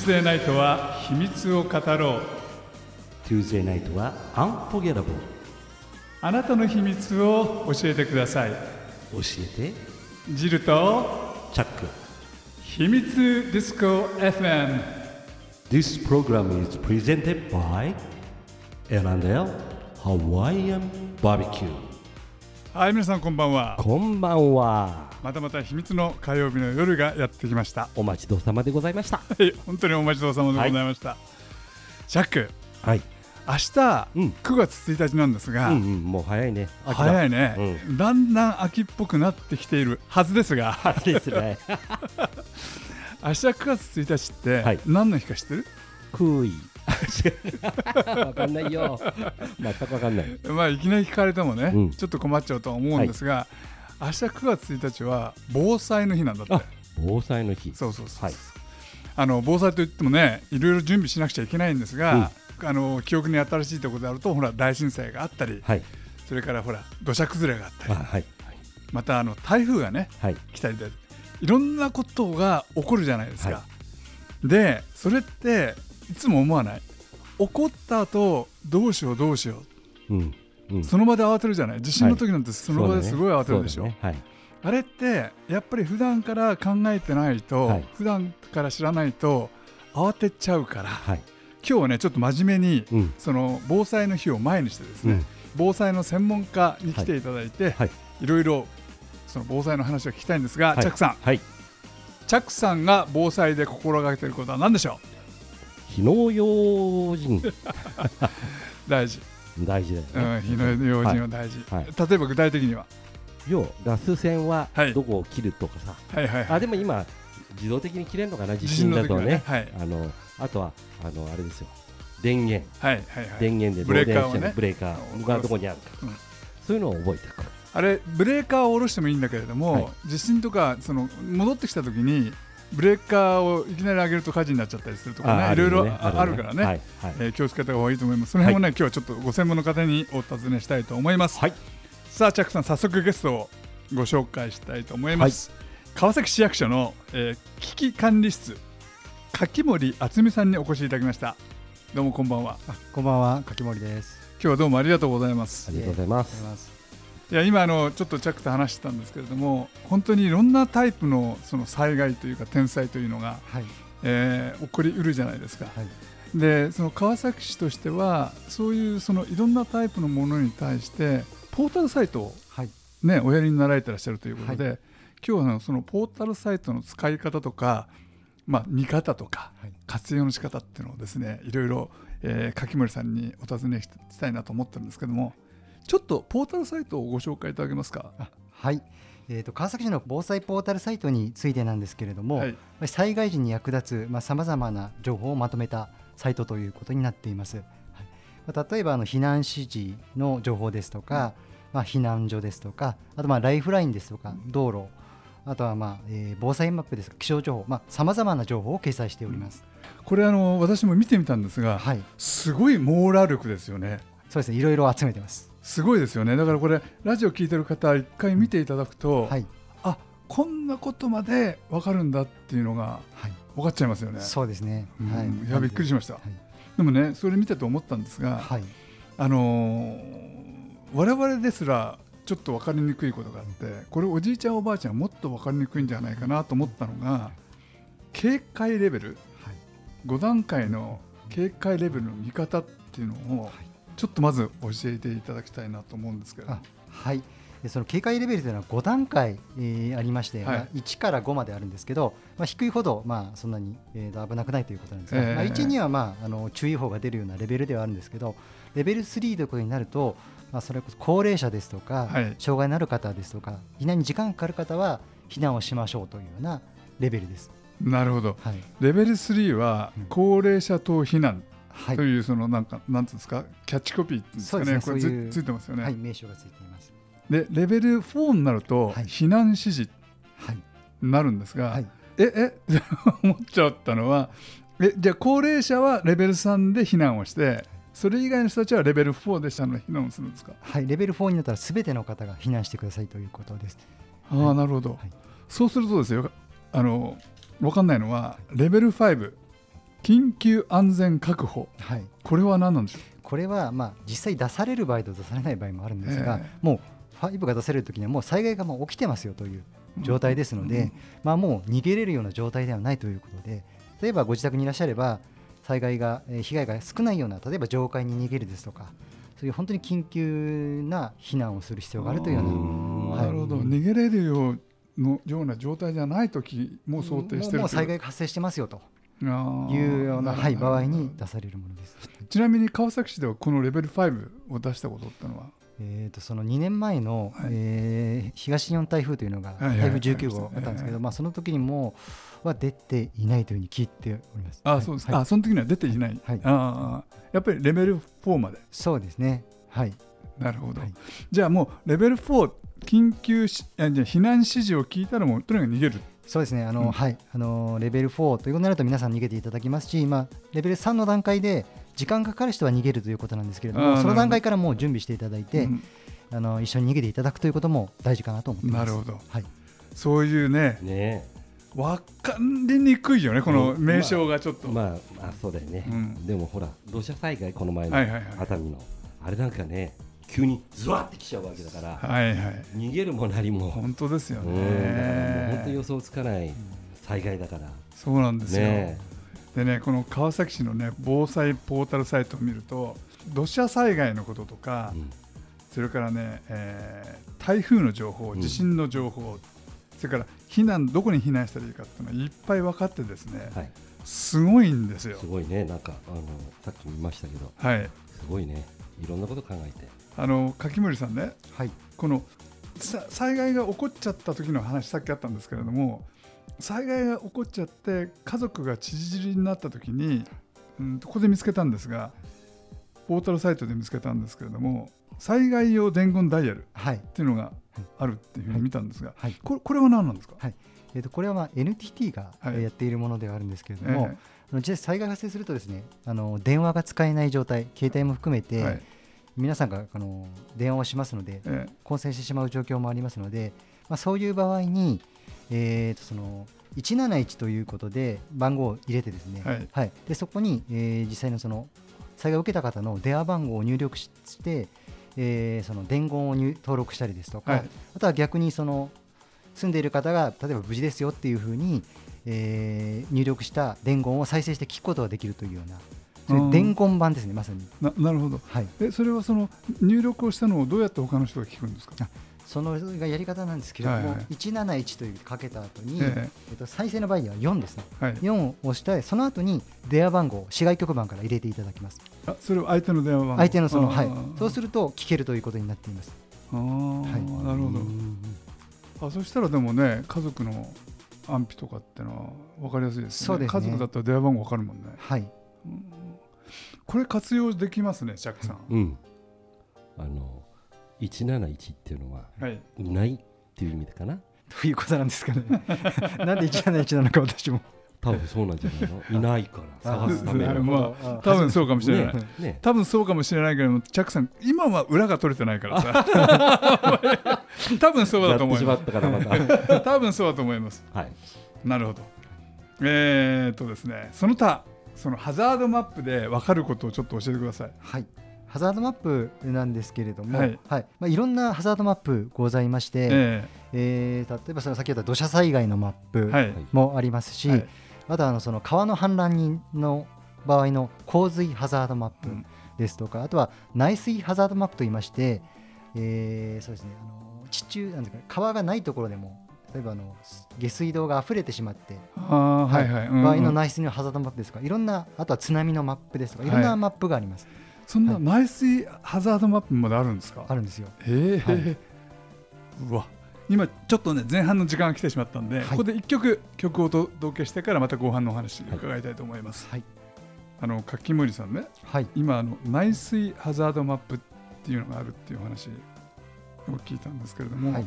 Tuesday Night は秘密を語ろう。Tuesday トはアンフォゲラボーあなたの秘密を教えてください。教えて。ジルとチャック。秘密ディスコ FM This program is presented by エランデルハワイアンバーベキューはい皆さんこんばんは。こんばんは。またまた秘密の火曜日の夜がやってきました。お待ちどうさまでございました。はい本当にお待ちどうさまでございました、シャックはい。明日、うん。9月1日なんですが、うんうんもう早いね。早いね、だんだん秋っぽくなってきているはずですが。秋ですね。明日9月1日って、はい。何の日か知ってる？クイ わかんないよ。全くわかんない。まあいきなり聞かれてもね、うん。ちょっと困っちゃうとは思うんですが、明日9月1日は防災の日なんだって。あ防災の日。そうそうそう、はい。あの防災といってもねいろいろ準備しなくちゃいけないんですが、あの記憶に新しいところであるとほら大震災があったりはい。それからほら土砂崩れがあったりあはいまたあの台風がねはい。来たりでいろんなことが起こるじゃないですか、はでそれっていつも思わない。起こった後どうしようどうしよう。んうん。うその場で慌てるじゃない？地震の時なんてその場ですごい慌てるでしょ、あれってやっぱり普段から考えてないと、はい。普段から知らないと慌てちゃうからはい。今日はねちょっと真面目に、うん。その防災の日を前にしてですね、うん。防災の専門家に来ていただいて、はい。いろいろその防災の話を聞きたいんですが、はい。チャックさん。はい。チャックさんが防災で心がけていることは何でしょ火の用心。う 大事、大事だよね、うん、火の用心は大事、はい。例えば具体的には？要ガス栓ははい。どこを切るとかさ、はいはいはい。あでも今自動的に切れるのかな？地地震だとね。はねはい。あのあとはあのあれですよ。電源。はいはいはい。電源でブレーカーブレーカー。がどこにあるか、うん。そういうのを覚えておくあれブレーカーを下ろしてもいいんだけれども、はい。地震とかその戻ってきた時にブレーカーをいきなり上げると火事になっちゃったりするとかねあいろいろああるからね、はいはい、えー気をつけた方がいいと思います。その辺もね、今日はちょっとご専門の方にお尋ねしたいと思います、はい。さあチャックさん早速ゲストをご紹介したいと思います、川崎市役所の、えー危機管理室柿森敦美さんにお越しいただきました。どうもこんばんは。あこんばんは、柿森です。今日はどうもありがとうございます。ありがとうございますいや今あのちょっとチャックと話してたんですけれども本当にいろんなタイプのその災害というか天災というのが、はい、えー起こりうるじゃないですか、はい、でその川崎市としてはそういうそのいろんなタイプのものに対してポータルサイトを、はい、ね、おやりになられてらっしゃるということで、は今日はそのポータルサイトの使い方とか、まあ、見方とかはい、活用の仕方っていうのをですねいろいろ、えー柿森さんにお尋ねしたいなと思ってるんですけどもちょっとポータルサイトをご紹介いただけますか？あはい。えー、と川崎市の防災ポータルサイトについてなんですけれども、はい災害時に役立つさまざ、まな情報をまとめたサイトということになっています。はいまあ、例えばあの避難指示の情報ですとか、まあ、避難所ですとか、あとまあライフラインですとか、道路、あとはまあ、えー防災マップですとか気象情報、さまざ、まな情報を掲載しております。これあの私も見てみたんですが、はい、すごい網羅力ですよね。そうですね、いろいろ集めてます。すごいですよね。だからこれラジオ聞いてる方一回見ていただくと、はい、あこんなことまでわかるんだっていうのがはい、分かっちゃいますよね。そうですね。うん。はい、いやびっくりしました。はい。でもねそれ見てて思ったんですが、はい、あのー我々ですらちょっと分かりにくいことがあってこれおじいちゃんおばあちゃんもっと分かりにくいんじゃないかなと思ったのが警戒レベル。はい。5段階の警戒レベルの見方っていうのをちょっとまず教えていただきたいなと思うんですけど。あはい。でその警戒レベルというのは5段階、えーありまして、はい。まあ、1から5まであるんですけど、まあ、低いほど、まあ、そんなに、えーと危なくないということなんですが、ええ。まあ、1には、まあ、あの注意報が出るようなレベルではあるんですけどレベル3ということになると、まあ、それこそ高齢者ですとか、はい。障害のある方ですとか避難に時間がかかる方は避難をしましょうというようなレベルです。なるほど。はい。レベル3はうん。高齢者等避難はい。というそのなんかなんですかキャッチコピーですかね。そうですこれつついてますよね、はい、名称がついています。でレベル4になるとはい。避難指示はい。になるんですが、はい。ええ 思っちゃったのはえじゃあ高齢者はレベル3で避難をしてそれ以外の人たちはレベル4で下の避難をするんですか？はい、レベル4になったらすべての方が避難してくださいということです。ああなるほど、はい。そうするとですよあの分かんないのはレベル5緊急安全確保。はい、これは何なんでしょこれはまあ実際出される場合と出されない場合もあるんですが、えもう5が出されるときにはもう災害がもう起きてますよという状態ですので、うんまあ、もう逃げれるような状態ではないということで例えばご自宅にいらっしゃれば災害が、えー被害が少ないような例えば上階に逃げるですとかそういう本当に緊急な避難をする必要があるというようなうん。はい。なるほど。逃げれるようのような状態じゃない時も想定してるもう災害とが発生してますよというような、はい、場合に出出されるものです。ちなみに川崎市ではこのレベル5を出したことってのは？えー、とその2年前の、はい。えー東日本台風というのが台風19ありましたね号あったんですけど、まあ、その時にもは出ていないというふうに聞いております。はいあそうです。あその時には出ていない、はい。ああやっぱりレベル4まで。そうですね。はい。なるほど、はい。じゃあもうレベル4緊急しあじゃあ避難指示を聞いたらもうとにかく逃げるそうですね。あの、うん。はい。あのレベル4ということになると皆さん逃げていただきますし、まあレベル3の段階で時間がかかる人は逃げるということなんですけれども、その段階からもう準備していただいて、うん。あの一緒に逃げていただくということも大事かなと思っています。なるほど。はい。そういうねね。分かりにくいよねこの名称がちょっと、まあ、まあそうだよね、うん。でもほら土砂災害この前のはいはいはい。熱海の、あれなんかね急にズワってきちゃうわけだから、はいはい。逃げるも何も、本当ですようん、本当ね予想つかない災害だから、そうなんですよ、ねでねこの川崎市のね防災ポータルサイトを見ると土砂災害のこととか、うん。それからね、えー台風の情報、うん。地震の情報、それから避難どこに避難したらいいかっていうのはいっぱい分かってですね、はい、すごいんですよ。す。ごいね、なんかあのさっき見ましたけど、はい、すごいね、いろんなこと考えて、あの柿森さんね、はい。このさ災害が起こっちゃった時の話さっきあったんですけれども災害が起こっちゃって家族がちぢりになった時に、うん、ここで見つけたんですがポータルサイトで見つけたんですけれども災害用伝言ダイヤルっはい。ていうのがあるっていうふうに見たんですが、はい。これこれは何なんですか、えー、とこれはまあ NTT が、はい。えーやっているものではあるんですけれどえも、あの実際災害が発生するとですねあの電話が使えない状態携帯も含めえて、はい皆さんがあの電話をしますのでえ混戦してしまう状況もありますので、まあ、そういう場合に、えー、とその171ということで番号を入れてですね、はい。でそこに、えー実際のその災害を受けた方の電話番号を入力しして、えーその伝言を入登録したりですとか、はい。あとは逆にその住んでいる方が例えば無事ですよっていうふうに、えー入力した伝言を再生して聞くことができるというような伝言版ですねまさに。ななるほど。はい。えそれはその入力をしたのをどうやって他の人が聞くんですか、そのがやり方なんですけれども、はいはい。171というかけた後に、ええ。っと再生の場合には4ですね。えはい、4を押して、その後に電話番号、市外局番から入れていただきます。あそれは相手の電話番号。相手のその、はい。そうすると聞けるということになっています。あーはい。なるほど。うんあそしたらでもね家族の安否とかってのは分かりやすいですね。そうですね。家族だったら電話番号分かるもんね。はい、これ活用できますねチャックさん、うん、あの171っていうのは、はい。ないっていう意味かな、どういうことなんですかね。なんで171なのか、私も。多分そうなんじゃないの、いないから、探すためまあ多分そうかもしれない、ねね多分そうかもしれないけどもチャックさん今は裏が取れてないからさ。多分そうだと思いまやってしまったから、また。す 多分そうだと思います。はい、なるほど。えー、っとですねその他そのハザードマップで分かることをちょっと教えてください。はい。ハザードマップなんですけれども、ははい。いまあ、いろんなハザードマップございまして、ええ。ー例えばその先ほど土砂災害のマッえプはい、もありますし、はい。あとはあのその川の氾濫の場合の洪水ハザードマップうん。ですとか、あとは内水ハザードマップといいまして、えーそうですね。あの地中なんていうか川がないところでも例えばあの下水道が溢れてしまって、ああはいはい、場合の内水のハザードマップですとかいろんなあとは津波のマップですとかい。ろんはないマップがあります、そんな内水ハザードマップまであるんですか？あるんですよ。へえ、はい。うわ。今ちょっとね前半の時間が来てしまったんで、はい。ここで1曲曲をお届けしてからまた後半のお話伺いたいと思います、はい。あの柿森さんねはい。今あの内水ハザードマップっていうのがあるっていうお話を聞いたんですけれども、はい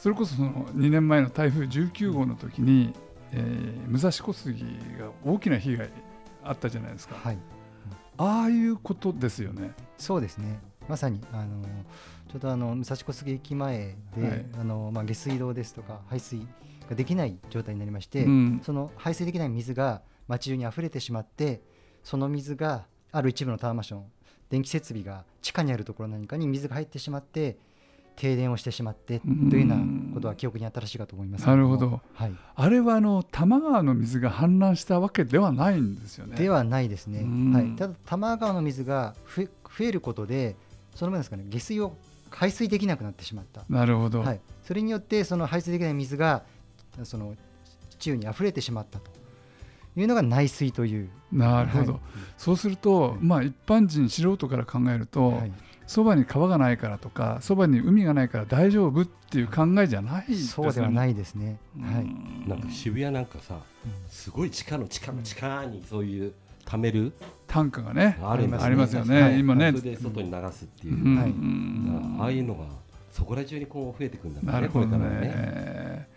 それこそその2年前の台風19号の時に、えー武蔵小杉が大きな被害あったじゃないですか、はい。ああいうことですよね。そうですね。まさにあのちょうどあの武蔵小杉駅前で、はい。あのまあ、下水道ですとか排水ができない状態になりまして、うん。その排水できない水が街中に溢れてしまってその水がある一部のタワーマンション電気設備が地下にあるところ何かに水が入ってしまって停電をしてしまってというようなことは記憶に新しいかと思います。なるほど、はい、あれはあの多摩川の水が氾濫したわけではないんですよね。ではないですね、はい、ただ多摩川の水が増えることでその分ですかね下水を排水できなくなってしまった。なるほど、はい、それによってその排水できない水がその地中に溢れてしまったというのが内水という。なるほど、はい、そうすると、まあ、一般人素人から考えると、はいそばに川がないからとかそばに海がないから大丈夫っていう考えじゃないですね。そうではないですね、はい、なんか渋谷なんかさすごい地下の地下の地下にそういう貯めるタンクがねあります、ね、ありますよね、はい、今ね。それで外に流すっていう、うん。はい、ああいうのがそこら中に今後増えてくるんだねなるほどね。ね。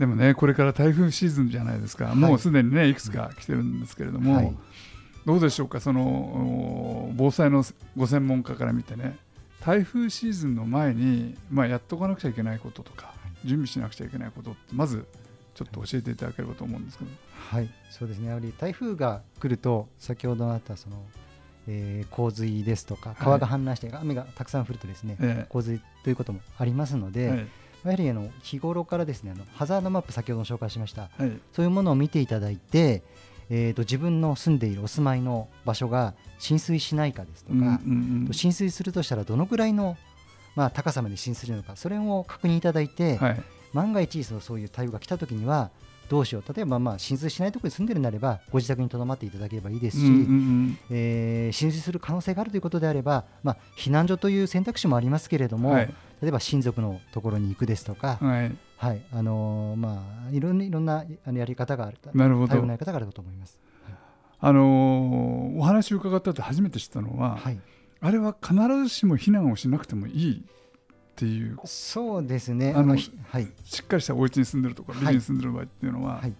でもねこれから台風シーズンじゃないですか、もうすでにねいくつか来てるんですけれども、どうでしょうか？その防災のご専門家から見てね。台風シーズンの前に、まあ、やっとかなくちゃいけないこととか準備しなくちゃいけないことってまずちょっと教えていただければと思うんですけど。はいそうですね。やはり台風が来ると先ほどあったその、えー、洪水ですとか川が氾濫して、はい、雨がたくさん降るとですね、え洪水ということもありますので、はい、やはりあの日頃からですねあのハザードマップ先ほど紹介しました、はい、そういうものを見ていただいてえーと、自分の住んでいるお住まいの場所が浸水しないかですとか、浸水するとしたらどのぐらいの、まあ、高さまで浸水するのかそれを確認いただいて、はい、万が一そのそういう台風が来た時にはどうしよう。例えばまあ浸水しないところに住んでるなればご自宅にとどまっていただければいいですし、えー、浸水する可能性があるということであれば、まあ、避難所という選択肢もありますけれども、はい、例えば親族のところに行くですとか、はい、はい、あのー、まあいろんないろんなやり方があるなるほど。やり方があると思います。あのー、お話を伺ったって初めて知ったのは、はい、あれは必ずしも避難をしなくてもいいっていう。そうですね。あの、はい、しっかりしたお家に住んでるとかビルに住んでる場合っていうのは、はい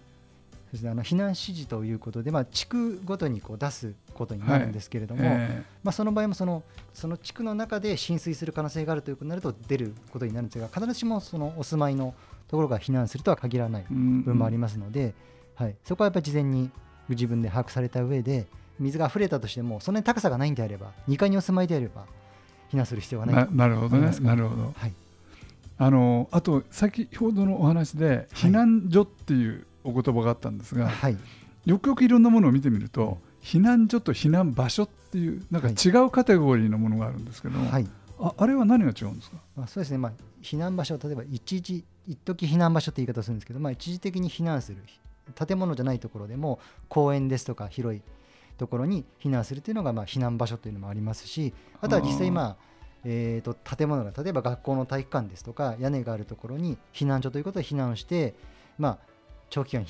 ですね、あの避難指示ということで、まあ、地区ごとにこう出すことになるんですけれども、はいえ。ー、まあ、その場合もそのその地区の中で浸水する可能性があるということになると出ることになるんですが必ずしもそのお住まいのところが避難するとは限らない部分もありますので、はい、そこはやっぱり事前にご自分で把握された上で水が溢れたとしてもそんなに高さがないんであれば2階にお住まいであれば避難する必要がないなるほどね。なるほど、はい、あのあと先ほどのお話で避難所っていうお言葉があったんですが、はい、よくよくいろんなものを見てみると、避難所と避難場所っていうなんか違うカテゴリーのものがあるんですけど、はい、ああれは何が違うんですか、まあ、そうですね、まあ、避難場所例えば一時一時避難場所って言い方をするんですけど、まあ、一時的に避難する建物じゃないところでも公園ですとか広いところに避難するというのがまあ避難場所というのもありますしあとは実際今えーと、建物が例えば学校の体育館ですとか屋根があるところに避難所ということで避難して、まあ、長期間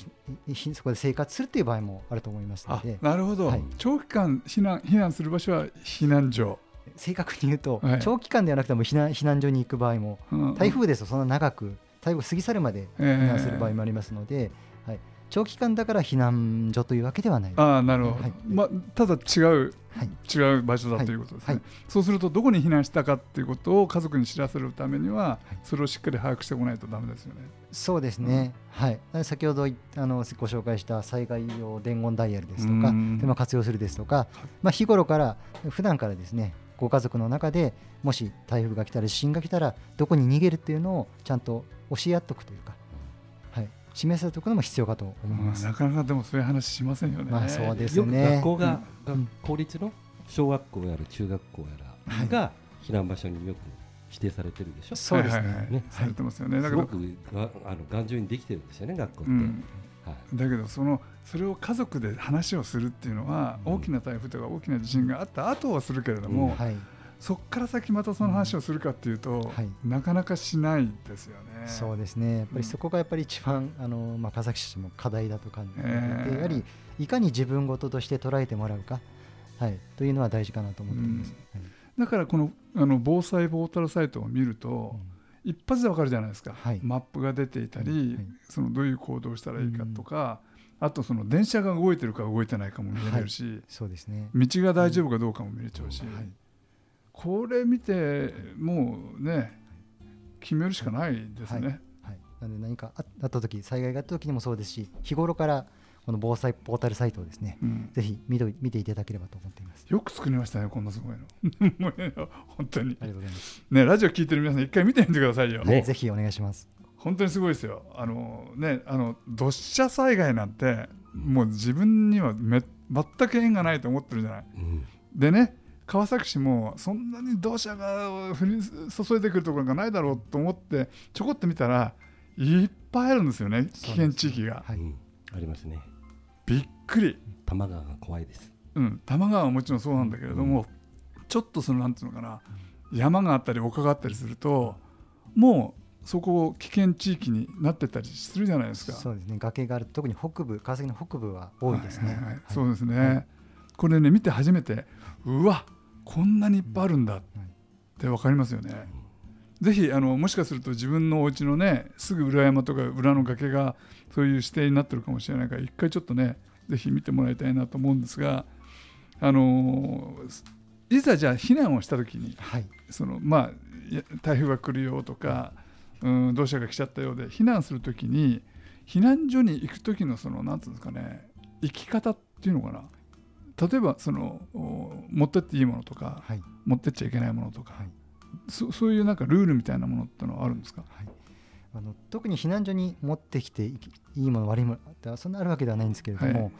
そこで生活するという場合もあると思いますので。なるほど、はい、長期間避難避難する場所は避難所。正確に言うと、はい、長期間ではなくても避難避難所に行く場合も、うん、台風ですとそんな長く台風過ぎ去るまで避難する場合もありますので、えー長期間だから避難所というわけではない。あなるほど、はい、まあ、ただ違う、はい、違う場所だとい。うことですね、はい、そうするとどこに避難したかということを家族に知らせるためには、それをしっかり把握してこないとだめですよね。そうですね、うん、はい、先ほどあのご紹介した災害用伝言ダイヤルですとか、でも活用するですとか、まあ、日頃から普段からですねご家族の中でもし台風が来たら地震が来たらどこに逃げるっていうのをちゃんと教え合っておくというか示せておくのも必要かと思います、なかなかでもそういう話しませんよね。まあそうですね。学校が、うん、公立の小学校やら中学校やらが避難場所によく指定されてるでしょ？そうですね。はいはい。はい。ねされてますよね。すごくがあの頑丈にできてるんですよね学校って。うん。はい、だけどそのそれを家族で話をするっていうのは、大きな台風とか大きな地震があった後はするけれども、うん。はい、そこから先またその話をするかっていうと、はい、なかなかしないですよね。そうですね。やっぱりそこがやっぱり一番、あのまあ川崎市も課題だと感じてえー、やはりいかに自分事として捉えてもらうか、はい、というのは大事かなと思っています。うん。はい、だからこのあの防災ポータルサイトを見ると、うん、一発でわかるじゃないですか。はい、マップが出ていたり、そのどういう行動をしたらいいかとか。あとその電車が動いてるか動いてないかも見えるし、そうですね、道が大丈夫かどうかも見れちゃうし、これ見てもうね決めるしかないですね。はい、はい、なので何かあった時災害があった時にもそうですし日頃からこの防災ポータルサイトをですね、うん。ぜひ見と見ていただければと思っています。よく作りましたねこんなすごいの。もうね本当に。ありがとうございます。ねラジオ聞いてる皆さん一回見てみてくださいよ、ねぜひお願いします。本当にすごいですよ。あのねあの土砂災害なんてもう自分にはめ全く縁がないと思ってるじゃない。うん。でね川崎市もそんなに土砂が降り注いでくるところがないだろうと思ってちょこっと見たらいっぱいあるんですよね危険地域が、はい、うんありますね。びっくり、多摩川が怖いです。うん、多摩川はもちろんそうなんだけれども、ちょっとそのなんていうのかな山があったり丘があったりするともうそこ危険地域になってたりするじゃないですか。そうですね。崖がある特に北部川崎の北部は多いですね。はいはいはいはい。そうですね、はい。これね見て初めてうわこんなにいっぱいあるんだって分かりますよね。ぜひあのもしかすると自分のお家のねすぐ裏山とか裏の崖がそういう指定になってるかもしれないから一回ちょっとねぜひ見てもらいたいなと思うんですがあのいざじゃあ避難をした時にはい。そのまあ台風が来るよとか、うん、土砂が来ちゃったようで避難するときに避難所に行く時のそのなんていうんですかね生き方っていうのかな例えばそのお持ってっていいものとかはい。持ってっちゃいけないものとか、はい。そそういうなんかルールみたいなものってのはあるんですか？はい、あの特に避難所に持ってきていきいいもの悪いものってそんなあるわけではないんですけれども、はい。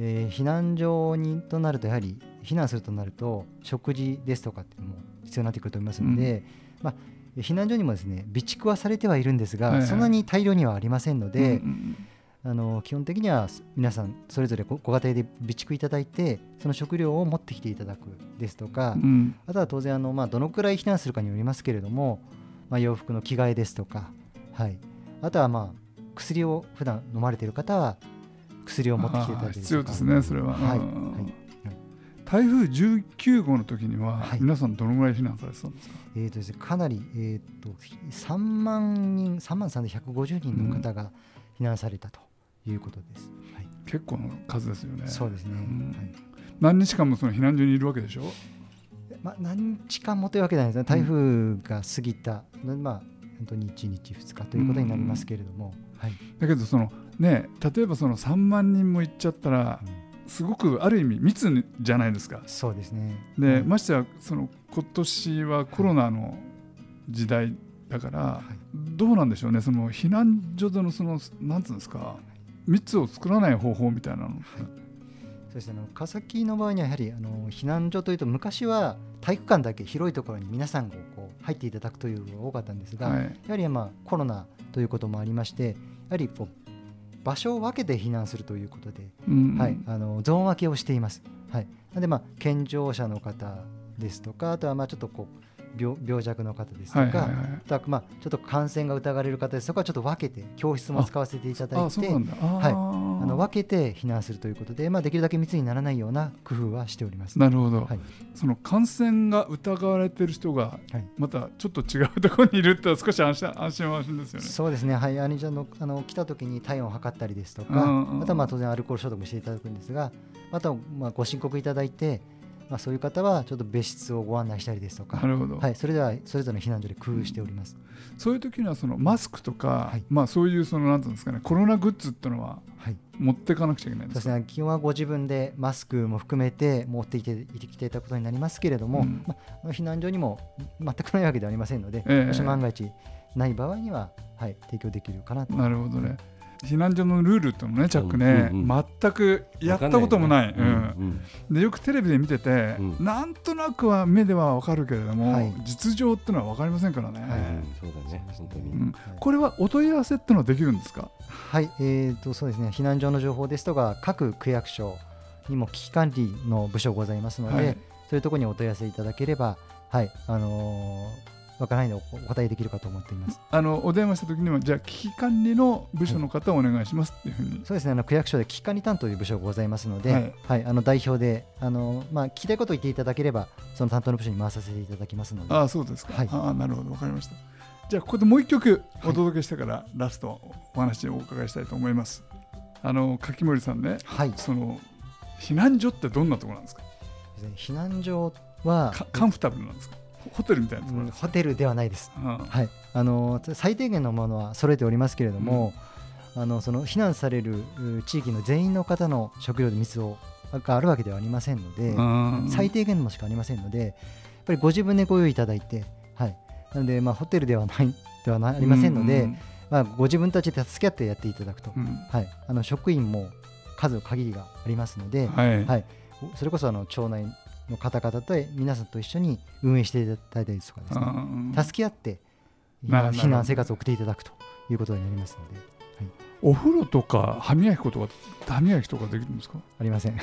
えー避難所にとなるとやはり避難するとなると食事ですとかっていうのも必要になってくると思いますので、まあ、避難所にもですね備蓄はされてはいるんですが、はいはい。そんなに大量にはありませんので、うんうんあの基本的には皆さんそれぞれごご家庭で備蓄いただいてその食料を持ってきていただくですとか、うん。うんあとは当然あの、まあ、どのくらい避難するかによりますけれども、まあ、洋服の着替えですとか、はい、あとはまあ薬を普段飲まれている方は薬を持ってきていただあーける必要ですねそれは、はい。うん。はい。台風19号の時には、はい。皆さんどのぐらい避難されてたんですか？えーとですね、かなり、えー、と3万人3万3150人の方が避難されたということです。はい。結構の数ですよね。そうですね、ん。はい。何日間もその避難所にいるわけでしょ？まあ、何日間もというわけではないですね、台風が過ぎた、まあ、本当に1日、2日ということになりますけれども、はい。だけどそのね例えばその3万人も行っちゃったらうん。すごくある意味密じゃないですか。そうですね。で、はい。ましてやその今年はコロナの時代だから、はい。どうなんでしょうね。その避難所でのそのなんつうんですか？密を作らない方法みたいなの、そうですね、あの川崎の場合にはやはりあの避難所というと昔は体育館だけ広いところに皆さんがこう入っていただくというのが多かったんですが、はい。やはりまあコロナということもありましてやはりこう場所を分けて避難するということで、うんはい、あのゾーン分けをしています。はい、なので、まあ、健常者の方ですとかあとはまあちょっとこう病病弱の方ですとか、はいはいはい。あとはまあちょっと感染が疑われる方ですとかちょっと分けて教室も使わせていただいてはい。あの分けて避難するということで、まあ、できるだけ密にならないような工夫はしております。なるほど、はい。その感染が疑われている人がはい。またちょっと違うところにいるって少し安心安心は安心ですよね。そうですね、はい、兄ちゃんのあの来た時に体温を測ったりですとか、うん。うんあとはまあ当然アルコール消毒もしていただくんですが、あとはまあご申告いただいて、まあ、そういう方はちょっと別室をご案内したりですとか。な、るほど、はい、それではそれぞれの避難所で工夫しております。そういう時にはそのマスクとか、はい。まあそういうそのなんていうんですかねコロナグッズってのははい、持っていかなくちゃいけないんですすね、基本はご自分でマスクも含めて持ってきてきていたことになりますけれども、うん。まあ、避難所にも全くないわけではありませんので、ええ。もし万が一ない場合には、はい、提供できるかなと。なるほどね。避難所のルールってのね、チャックね、うんうん。うん全くやったこともない。うん。うんでよくテレビで見てて、うん。なんとなくは目ではわかるけれども、はい。実情ってのはわかりませんからね。うんうんそうだね。本当に。うん。はい。これはお問い合わせってのはできるんですか？はい、えー、とそうですね。避難所の情報ですとか各区役所にも危機管理の部署ございますので、はい。そういうところにお問い合わせいただければ、はい。あのー、わからないのでおお答えできるかと思っています。あのお電話した時にはじゃあ危機管理の部署の方をお願いしますっていうふうに、そうですね。あの区役所で危機管理担当という部署がございますので、ははい。いあの代表で、あのまあ、聞きたいことを言っていただければその担当の部署に回させていただきますので。ああそうですか、はい。ああなるほど。わかりました。じゃあここでもう一曲お届けしてから、ラストお話をお伺いしたいと思います。あの柿森さんねはい。その避難所ってどんなところなんですか？避難所はかカンフタブルなんですか？ホホテルみたいなところ。うんホテルではないです。あはい、あの最低限のものは揃えておりますけれども、あのその避難されるう地域の全員の方の食料で水をがあるわけではありませんので、うん。最低限のもしかありませんのでやっぱりご自分でご用意いただいて、はい、なので、まあ、ホテルではないではなありませんので、うんまあ、ご自分たちで助け合ってやっていただくと、うん。はい、あの職員も数限りがありますので、はい。はい、それこそあの町内の方々と皆さんと一緒に運営していただいたりですとかですね、うん。助け合って避難生活を送っていただくということになりますのでお風呂とか歯磨き粉とか歯磨きとかできるんですか？ありません。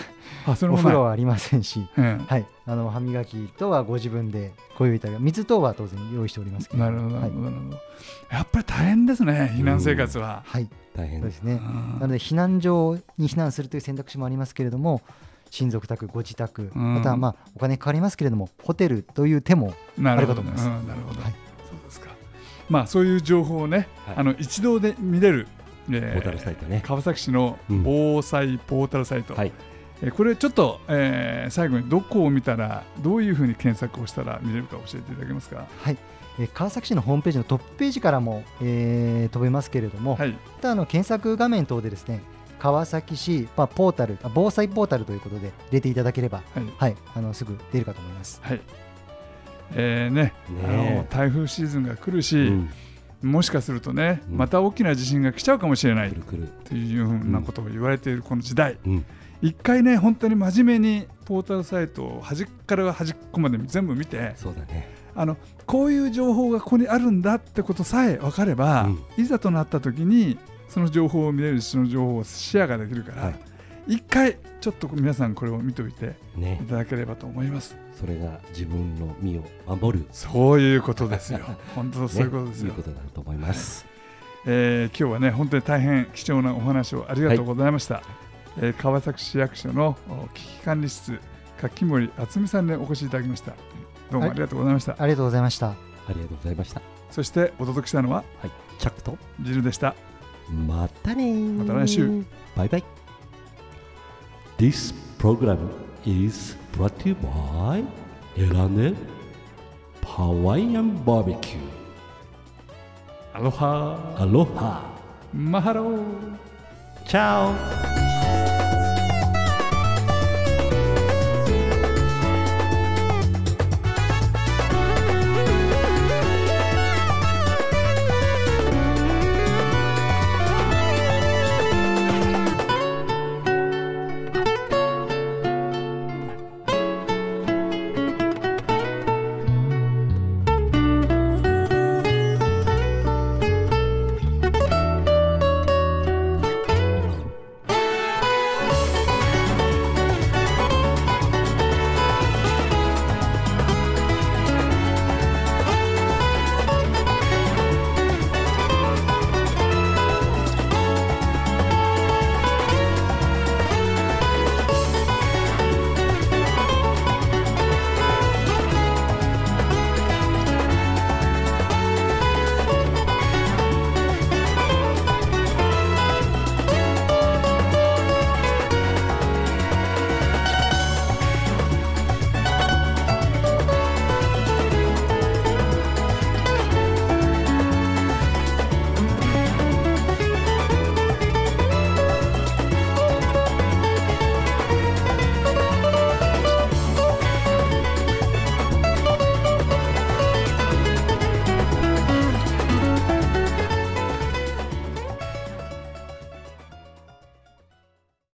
あそれお風呂はありませんし、えはい、あの歯磨きとはご自分でご用意いただく水等は当然用意しておりますけど。えなるほどなはいやっぱり大変ですね避難生活は。はい、大変でそうですすね。うん。なので避難所に避難するという選択肢もありますけれども親族宅ご自宅うん。またはまあお金かかりますけれどもホテルという手もなるほど。あるかと思います。うんなるほど。はい。そうですか。まあそういう情報をねはい。あの一度で見れるえポータルサイトね。川崎市のうん。防災ポータルサイト、はい。えーこれちょっと、えー最後にどこを見たらどういうふうに検索をしたら見れるか教えていただけますか？はい、えー川崎市のホームページのトップページからも、えー飛べますけれども、はい、またあの検索画面等でですね川崎市、まあ、ポータルあ防災ポータルということで入れていただければ、はい、はい、あのすぐ出るかと思います。はい。えーね、あねの台風シーズンが来るし、うん。もしかするとね、うん。また大きな地震が来ちゃうかもしれない。というふうなことを言われているこの時代、うん。一回ね、本当に真面目にポータルサイトを端っから端っこまで全部見て、そうだね。あのこういう情報がここにあるんだってことさえ分かれば、うん。いざとなった時にその情報を見れるしその情報をシェアができるから、はい。一回ちょっと皆さんこれを見ておいてね。いただければと思います。それが自分の身を守る。そういうことですよ。本当そういうことですよ、ね。いいことだと思います。えー今日はね本当に大変貴重なお話をありがとうございました、えー川崎市役所のお危機管理室柿森篤実さんにお越しいただきました。どうもありがとうございました、ありがとうございました。ありがとうございました。そしてお届けしたのははい。チャックと？ジルでしたまたね。ーまた来週。バイバイ。This program is brought to you by L&L Hawaiian Barbecue Aloha Aloha Mahaloチャオ